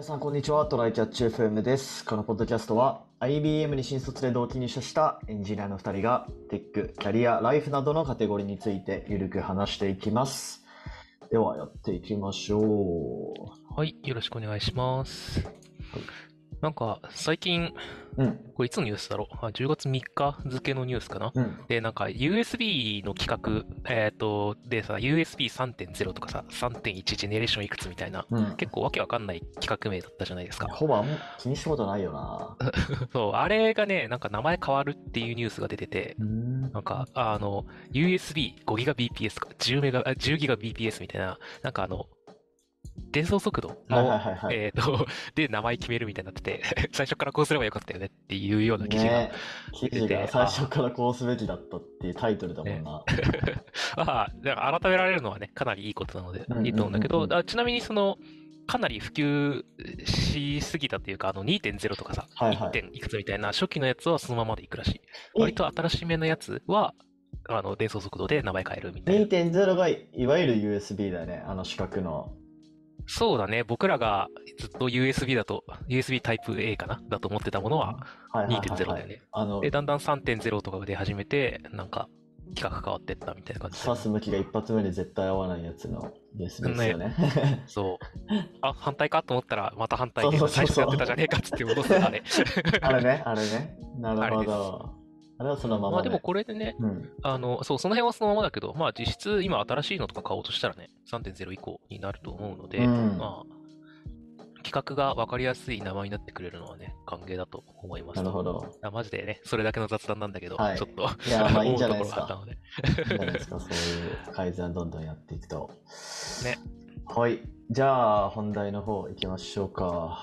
皆さん、こんにちは。トライキャッチ FM です。このポッドキャストは、IBM に新卒で同期入社したエンジニアの2人が、テック、キャリア、ライフなどのカテゴリーについてゆるく話していきます。では、やっていきましょう。はい、よろしくお願いします。なんか、最近、うん、これいつのニュースだろう？あ ?10 月3日付のニュースかな？うん、で、なんか USB の企画、えっ、と、でさ、USB3.0 とかさ、3.1ジェネレーションいくつみたいな、うん。結構わけわかんない企画名だったじゃないですか。ほぼあんま気にしたことないよな。そう、あれがね、なんか名前変わるっていうニュースが出てて、うん。なんか、あの、USB5GBps とか10メガ、あ 10GBps みたいな、なんかあの、伝送速度の。えっ、と、で、名前決めるみたいになってて、最初からこうすればよかったよねっていうような記事が。ね記事が最初からこうすべきだったっていうタイトルだもんな。まあ、だから改められるのはね、かなりいいことなのでいいと思うんだけど、あちなみにその、かなり普及しすぎたというか、あの2.0とかさ、はいはい 1. 点いくつみたいな初期のやつはそのままでいくらしい。え？割と新しめのやつは、あの、伝送速度で名前変えるみたいな。2.0がいわゆる USB だよね。あの四角の。そうだね、僕らがずっと USB だと、USB タイプ A かな？だと思ってたものははいはいはい、2.0はい。だよね。あので、、だんだん3.0とかが出始めて、なんか、企画変わってったみたいな感じで刺す向きが一発目で絶対合わないやつの USB ですよね。そう。あ、反対かと思ったら、また反対で、最初やってたじゃねえかっつって戻すあれ。あれね、あれね。なるほど。あれはそのまま、ね。まあでもこれでね、うん。あの、そう、その辺はそのままだけど、まあ実質今新しいのとか買おうとしたらね、3.0以降になると思うので、うんまあ、企画が分かりやすい名前になってくれるのはね、歓迎だと思います。なるほど。あマジでね、それだけの雑談なんだけど、はいちょっと、いやまあいいんじゃないですか。いいんじゃないですか、そういう改善をどんどんやっていくと。ね。はい。じゃあ、本題の方行きましょうか。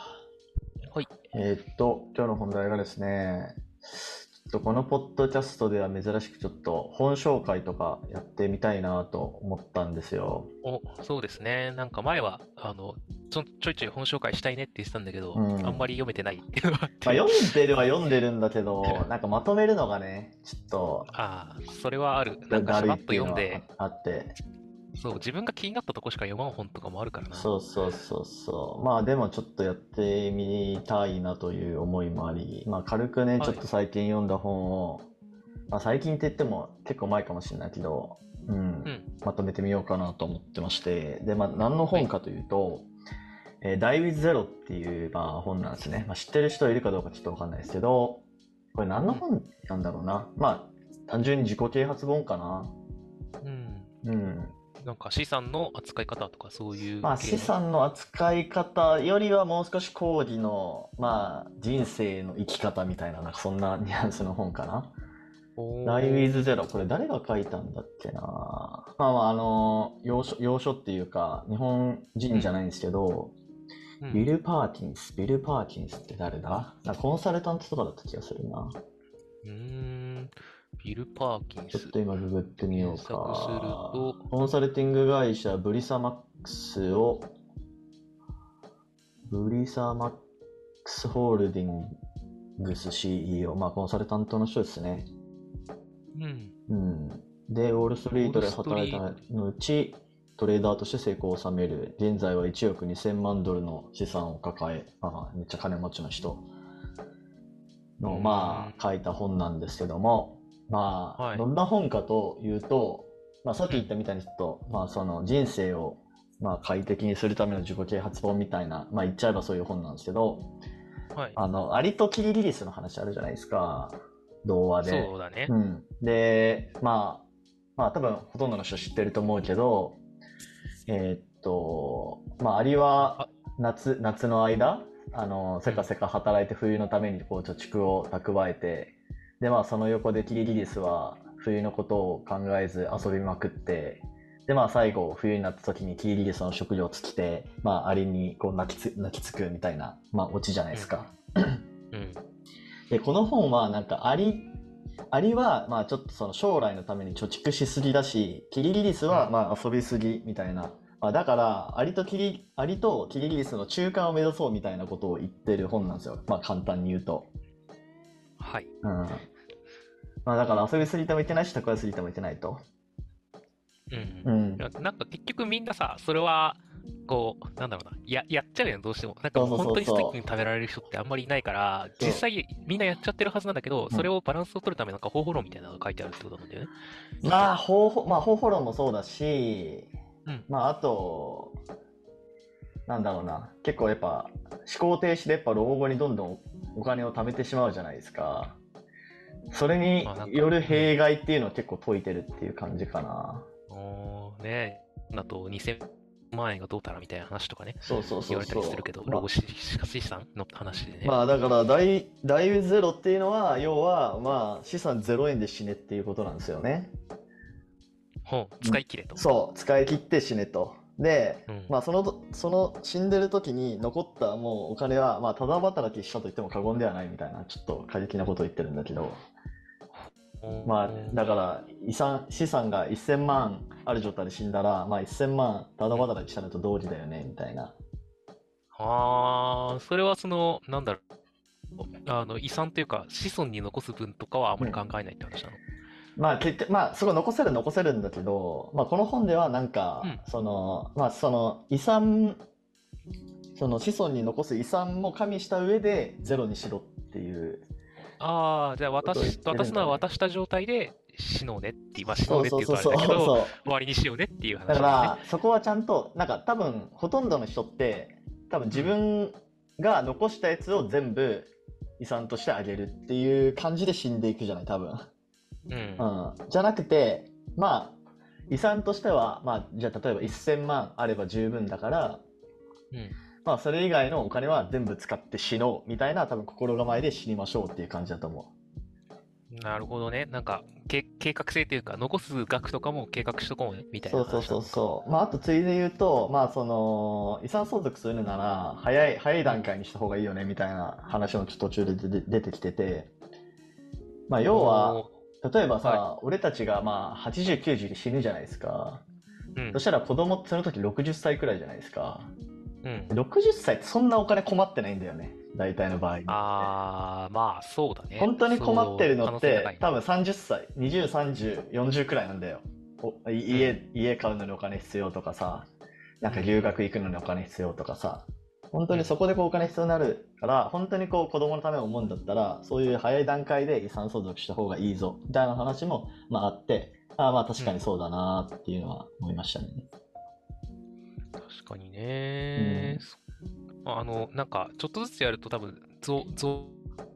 はい。えーっと、今日の本題がですね、とこのポッドキャストでは珍しくちょっと本紹介とかやってみたいなと思ったんですよ。お、そうですね。なんか前は、あの、ちょちょいちょい本紹介したいねって言ってたんだけど、うんあんまり読めてないっていうのがあって。まあ、読んでるは読んでるんだけど、なんかまとめるのがね、ちょっと、ああ、それはある。なんかしばっと読んで、あって、そう、自分が気になったとこしか読まん本とかもあるからな。そうそうそうそう。まあでもちょっとやってみたいなという思いもあり、まあ軽くね、はいちょっと最近読んだ本を、まあ最近って言っても結構前かもしれないけど、うん、うん。まとめてみようかなと思ってまして、で、まあ何の本かというと、えー Die with Zero っていう、まあ、本なんですね。まあ、知ってる人いるかどうかちょっとわかんないですけど、これ何の本なんだろうな。まあ、単純に自己啓発本かな。うん。うん。なんか資産の扱い方とかそういうまあ、資産の扱い方よりはもう少し講義の、まあ、人生の生き方みたいな、なんかそんなニュアンスの本かな。おー Die with Zero。これ誰が書いたんだっけな。まあまあ、あの、要所、要所っていうか、日本人じゃないんですけど、うんビル・パーキンス。ビル・パーキンスって誰だ？コンサルタントとかだった気がするな。うーん。ビル・パーキンスちょっ。と今ググってみようかと。コンサルティング会社ブリサマックスを、ブリサマックスホールディングス CEO、まあコンサルタントの人ですね。うん。うん。で、ウォールストリートで働いたのうち、トレーダーとして成功を収める。現在は1億2000万ドルの資産を抱え、あめっちゃ金持ちの人の、うんまあ、書いた本なんですけども、まあ、はいどんな本かというと、まあ、さっき言ったみたいにちょっと、まあ、その人生を、まあ、快適にするための自己啓発本みたいな、まあ、言っちゃえばそういう本なんですけど、はい。あの、アリとキリギリスの話あるじゃないですか。童話で。そうだねう。ん、で、まあ、まあ多分ほとんどの人知ってると思うけど、えーっと、まあアリはあ夏、夏の間、あの、せかせか働いて冬のためにこう貯蓄を蓄えて、でまあその横でキリギリスは冬のことを考えず遊びまくって、でまあ最後冬になった時にキリギリスの食料尽きて、まあアリにこう泣きつ泣きつくみたいな、まあオチじゃないですか。うん。で、この本はなんかアリ、アリはまあちょっとその将来のために貯蓄しすぎだし、キリギリスはまあ遊びすぎみたいな。まあ、だから、アリとキリ、アリとキリギリスの中間を目指そうみたいなことを言ってる本なんですよ。まあ簡単に言うと。はい。うん。まあだから遊びすぎてもいけないし、蓄えすぎてもいけないと。うんう。ん。ななんか結局みんなさ、それはこう、なんだろうな、や、やっちゃうよね、どうしても。なんか本当にストイックに食べられる人ってあんまりいないから、実際みんなやっちゃってるはずなんだけど、んそれをバランスを取るためのなんか方法論みたいなのが書いてあるってことなんだよね。まあ方法まあ方法論もそうだし、うんまああとなんだろうな。結構やっぱ思考停止でやっぱ老後にどんどんお金を貯めてしまうじゃないですか。それによる弊害っていうのを結構解いてるっていう感じかな、おーね。だと2000万円がどうたらみたいな話とかね、そうそうそう言われたそうりするけど、まあ。老後資資産の話でね。まあだから大大ゼロっていうのは要はまあ資産0円で死ねっていうことなんですよね。ほう使い切れと。そう使い切って死ねとで、うん。まあそのその死んでる時に残ったもうお金はまあただ働きしたと言っても過言ではないみたいなちょっと過激なことを言ってるんだけど。まあだから遺産資産が1000万ある状態で死んだらまあ1000万ただ働きしたのと同時だよねみたいな。ああ、それはその、なんだろう、あの遺産というか、子孫に残す分とかはあんまり考えないって話なの？まあ結局まあすごい残せる残せるんだけど、まあ、この本ではなんか、うん。そのまあその遺産その子孫に残す遺産も加味した上でゼロにしろっていうああ、じゃあ渡渡すのは渡した状態で死のうねって、言うとあれだけど、終わりにしようねっていう話だかだね。らそこはちゃんとなんか多分ほとんどの人って多分自分が残したやつを全部遺産としてあげるっていう感じで死んでいくじゃない多分、うん。うん、じゃなくてまあ遺産としてはまあじゃあ例えば1000万あれば十分だからうん。まあそれ以外のお金は全部使って死のうみたいな多分心構えで死にましょうっていう感じだと思なるほどね。なんか、け計画性というか、残す額とかも計画しとこうね、みたう。いなそうそうそう話そう。まああとついで言うと、まあその遺産相続するなら早い早い段階にした方がいいよねみたいな話もちょっと途中で出てきてて、まあな要はお例えばさ、は俺たちがまあ80、90で死ぬじゃないですか。ーうんそしたら子供ってその時60歳くらいじゃないですか。うん。60歳ってそんなお金困ってないんだよね。大体の場合。ああ、まあそうだね。本当に困ってるのって多分30歳20、30、40くらいなんだよおい家家買うのにお金必要とかさなんか留学行くのにお金必要とかさ本当にそこでこうお金必要になるから本当にこう子供のためを思うんだったらそういう早い段階で遺産相続した方がいいぞみたいな話もまああってああまあ確かにそうだなっていうのは思いましたね。確かにね、そあの、なんか、ちょっとずつやると多分、増、増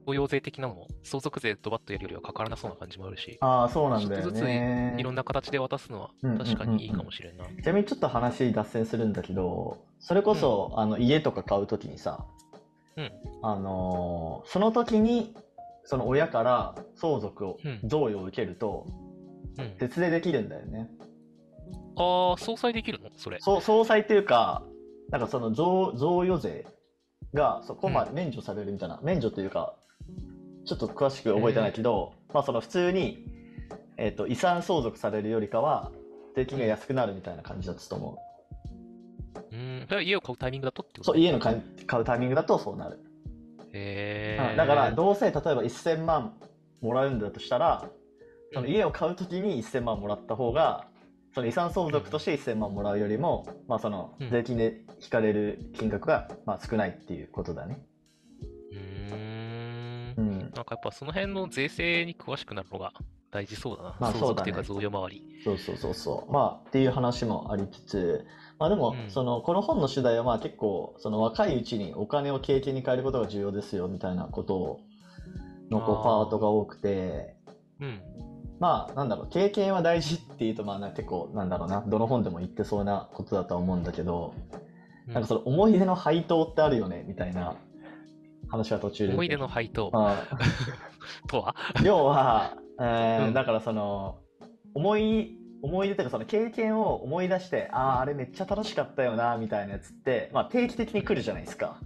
用税的なのも、相続税ドバッとやるよりはかからなそうな感じもあるし、ああそうなんだよちょっとずつね。いろんな形で渡すのはうんうんうんうん確かにいいかもしれんな。ちなみにちょっと話脱線するんだけどそれこそ、あの家とか買うときにさ、うんあのーその時にその親から相続を、うん贈与を受けるとうん。別でできるんだよねああ、相殺できるの？それ。そう総裁っていうかなんかその贈贈与税がそこまで免除されるみたいな、免除というかちょっと詳しく覚えてないけど、まあその普通に、えー、と遺産相続されるよりかは税金が安くなるみたいな感じだったと思ううん。それは家を買うタイミングだとってこと？そう家の買うタイミングだとそうなる、へえ。うんだからどうせ例えば1000万もらうんだとしたらそのうん家を買う時に1000万もらった方がその遺産相続として1000万もらうよりも、まあ、そのうん税金で引かれる金額がまあ少ないっていうことだね。うーんう。んなんかやっぱその辺の税制に詳しくなるのが大事そうだな。まあ相続っていうか贈与周り。そうそうそうそう。まあっていう話もありつつ、まあでも、うんそのこの本の主題はまあ結構その若いうちにお金を経験に変えることが重要ですよみたいなことをのこうパートが多くて、うん。まあなんだろう経験は大事っていうとまあな結構なんだろうなどの本でも言ってそうなことだとは思うんだけど、うんなんかその思い出の配当ってあるよねみたいな話は途中で。思い出の配当。あ。とは？ー要は、えーうん。だからその思い思い出というかその経験を思い出してあああれめっちゃ楽しかったよなみたいなやつって、まあ、定期的に来るじゃないですか。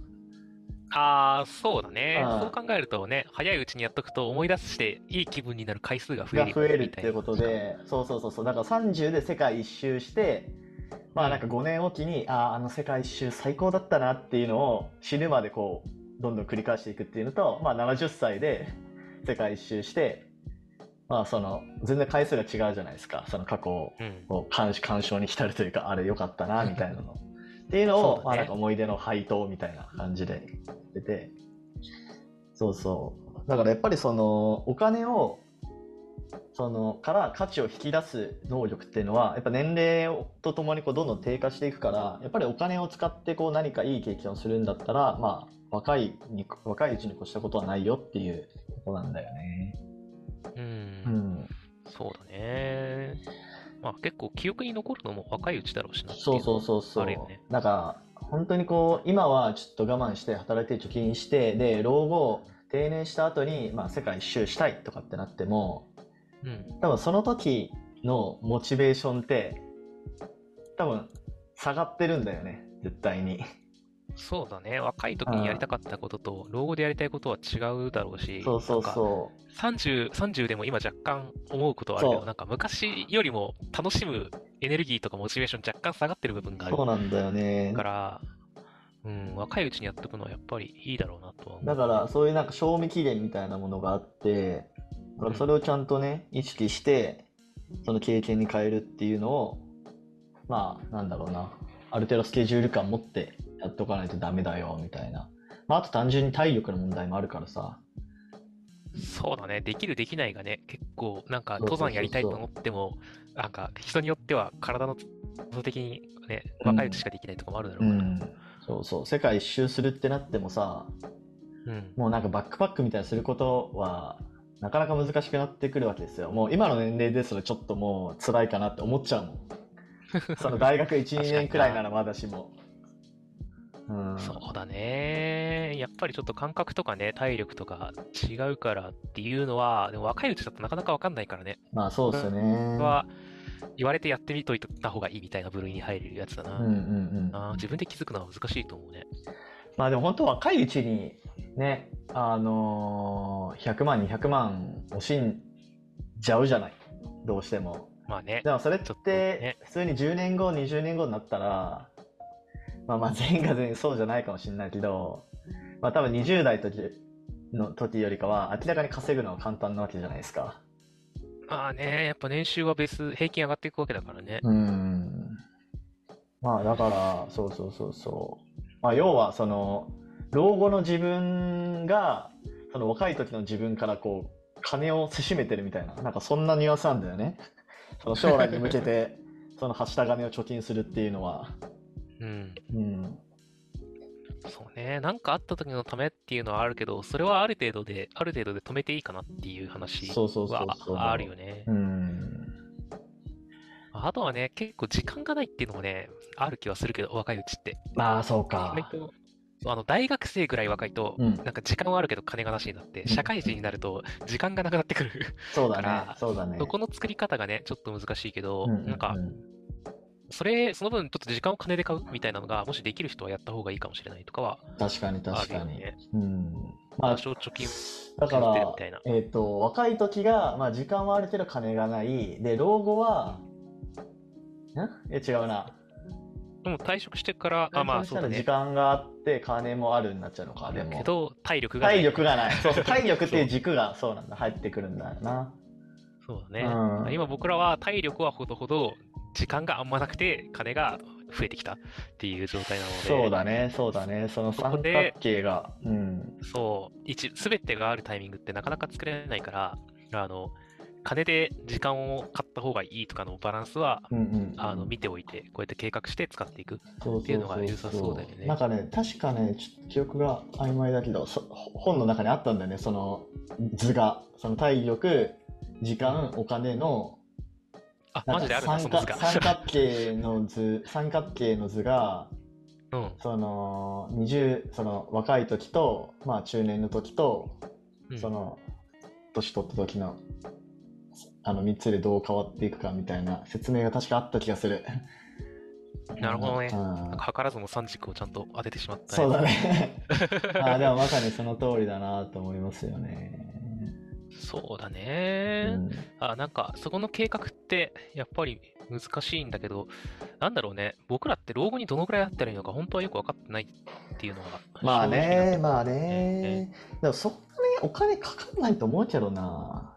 ああ、そうだね。うん。そう考えるとね、早いうちにやっとくと思い出していい気分になる回数が増える増えるっていうことでそうそうそうそう。だから30で世界一周してまあなんか5年おきにあああの世界一周最高だったなっていうのを死ぬまでこうどんどん繰り返していくっていうのと、まあ、70歳で世界一周してまあその全然回数が違うじゃないですか。その過去を鑑鑑賞に浸るというかあれ良かったなみたいなの。っていうのを、ね。まあなんか思い出の配当みたいな感じで出て、そうそう。だからやっぱりそのお金を、そのから価値を引き出す能力っていうのは、やっぱ年齢をとともにこうどんどん低下していくから、やっぱりお金を使ってこう何かいい経験をするんだったら、まあ若いに、若いうちに越したことはないよっていうとこなんだよね。うん。うん。そうだね。まあ結構記憶に残るのも若いうちだろうしなっていそうそううそうそう。ねなんか、本当にこう、今はちょっと我慢して働いて貯金して、で、老後、定年した後に、まあ、世界一周したいとかってなっても、の。うん。多分その時のモチベーションって、多分下がってるんだよね、絶対に。そうだね。若い時にやりたかったことと、老後でやりたいことは違うだろうし、そうそうそう。30、30でも今若干思うことはあるけど、なんか昔よりも楽しむエネルギーとかモチベーション若干下がってる部分があるそうなんだよね。から、うん、若いうちにやっておくのはやっぱりいいだろうなとは思う。だから、そういうなんか賞味期限みたいなものがあって、だからそれをちゃんとね、意識して、その経験に変えるっていうのを、まあ、なんだろうな、ある程度スケジュール感持ってやっておかないとダメだよ、みたいな。まあ、あと単純に体力の問題もあるからさ。そうだね。できるできないがね、結構なんか登山やりたいと思っても、なんか人によっては体の都合的にね、うん若いうちしかできないとかもあるだろうから。うん。そうそう。世界一周するってなってもさ、うん。もうなんかバックパックみたいにすることは、なかなか難しくなってくるわけですよ。もう今の年齢ですらちょっともう辛いかなって思っちゃうもん。その大学1、2年くらいならまだしも。うん。そうだね。やっぱりちょっと感覚とかね、体力とか違うからっていうのは、でも若いうちだとなかなかわかんないからね。まあそうですよね。は言われてやってみといた方がいいみたいな部類に入るやつだな。うんうんうん。あー自分で気づくのは難しいと思うね。まあでも本当若いうちにね、あのー100万、200万惜しんじゃうじゃない。どうしても。まあねで。もそれってね普通に10年後、20年後になったら、まあまあ全員が全員そうじゃないかもしれないけど、まあ多分20代時の時よりかは明らかに稼ぐのは簡単なわけじゃないですか。まあね、やっぱ年収はベース、平均上がっていくわけだからね。うん。まあだから、そうそうそうそう。まあ要はその、老後の自分が、その若い時の自分からこう、金をせしめてるみたいな、なんかそんなニュアンスなんだよね。その将来に向けて、そのはした金を貯金するっていうのは。うん。うん。そうね。なんかあった時のためっていうのはあるけど、それはある程度で、ある程度で止めていいかなっていう話そうそうそうはそう。あるよね。うん。あとはね、結構時間がないっていうのもね、ある気はするけど、若いうちって。まあそうかそうあの大学生ぐらい若いと、うんなんか時間はあるけど金がなしになって、社会人になると時間がなくなってくる。そうだねから。そうだね。そこの作り方がね、ちょっと難しいけど、うんうんうんなんか、それ、その分、ちょっと時間を金で買うみたいなのが、もしできる人はやった方がいいかもしれないとかは確かにあ確かに。うん。まあ多少貯金だからえっ、と、若い時が、まあ、時間はある程度金がない。で、老後は、ん？え、違うな。でも退職してから、あ、まあそうだね時。間があって、金もあるになっちゃうのか、でも。けど、体力がない体力がない。そうそう、体力っていう軸が、そうなんだ、入ってくるんだよな。そうだね。うん今僕らは体力はほどほど、時間があんまなくて、金が増えてきたっていう状態なので、そうだね、そうだね。その三で角形が。うん。そう、一、すべてがあるタイミングってなかなか作れないから、あの、金で時間を買った方がいいとかのバランスは、うんうん。あの、見ておいて、こうやって計画して使っていく。っていうのが良さそうだよねなんかね、確かね、ちょっと記憶が曖昧だけど、そ本の中にあったんだよね、その図が。その体力、時間、お金の、あ、マジである三角形の図、三角形の図が、うん。その、20、その若い時と、まあ中年の時と、うんその、年取った時の、あの3つでどう変わっていくかみたいな説明が確かあった気がする。なるほどねうんなんか図らずも三軸をちゃんと当ててしまった、そうだ。ね。あーでもまさにその通りだなと思いますよね。そうだうね。ん、あ、なんか、そこの計画って、やっぱり難しいんだけど、なんだろうね。僕らって老後にどのくらいあったらいいのか、本当はよく分かってないっていうのが。まあね、まあねね。でもそんなにお金かかんないと思うけどな。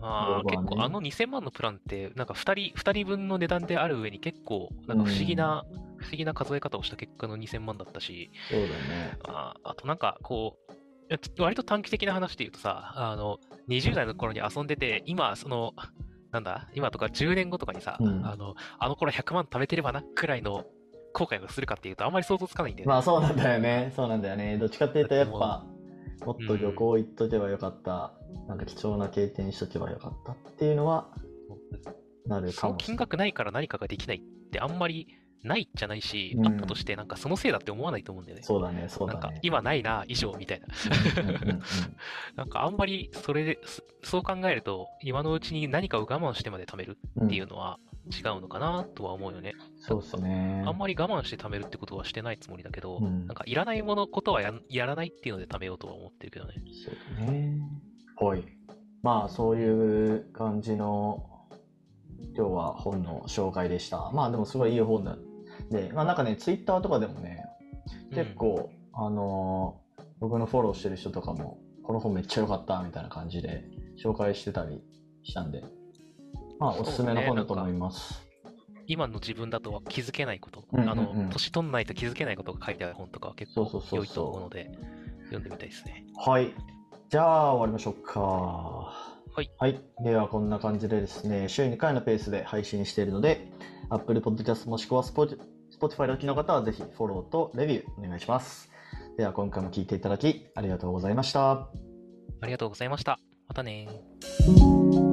まあ、ね結構あの2000万のプランって、なんか2人、二人分の値段である上に結構、なんか不思議な、不不思議な数え方をした結果の2000万だったし、そうだね。ああとなんかこう、割と短期的な話で言うとさ、あの、20代の頃に遊んでて、今、その、なんだ、今とか10年後とかにさ、うんあの、あの頃100万貯めてればな、くらいの後悔がするかっていうと、あんまり想像つかないんだよね。まあそうなんだよね。そうなんだよね。どっちかっていうとやっぱ、もっと旅行行っとけばよかった。なんか貴重な経験しとけばよかったっていうのはなるかもしれない。額ないから何かができないってあんまりないじゃないし、うんあったとして、なんかそのせいだって思わないと思うんだよね。そうだね、そうなんかだね。今ないな、以上みたいな。うんうんうんうん なんかあんまりそれで、そそう考えると、今のうちに何かを我慢してまで貯めるうんっていうのは違うのかなとは思うよね。そうですね。あんまり我慢して貯めるってことはしてないつもりだけど、うんなんかいらないものことはややらないっていうので貯めようとは思ってるけどね。そうだね。はい。まあそういう感じの今日は本の紹介でした。まあでもすごいいい本だ。で、まあなんかね、ツイッターとかでもね、結構、あのー僕のフォローしてる人とかも、この本めっちゃ良かったみたいな感じで紹介してたりしたんで、まあおすすめの本だと思います。今の自分だとは気づけないこと、うんうんうんあの、年取んないと気づけないことが書いてある本とかは結構良いと思うので、読んでみたいですね。はい。じゃあ終わりましょうか。はい。はい。ではこんな感じでですね、週2回のペースで配信しているので、Apple Podcast もしくは Spot- Spotify でお聞きの方はぜひフォローとレビューお願いします。では今回も聞いていただきありがとうございました。ありがとうございました。またねー。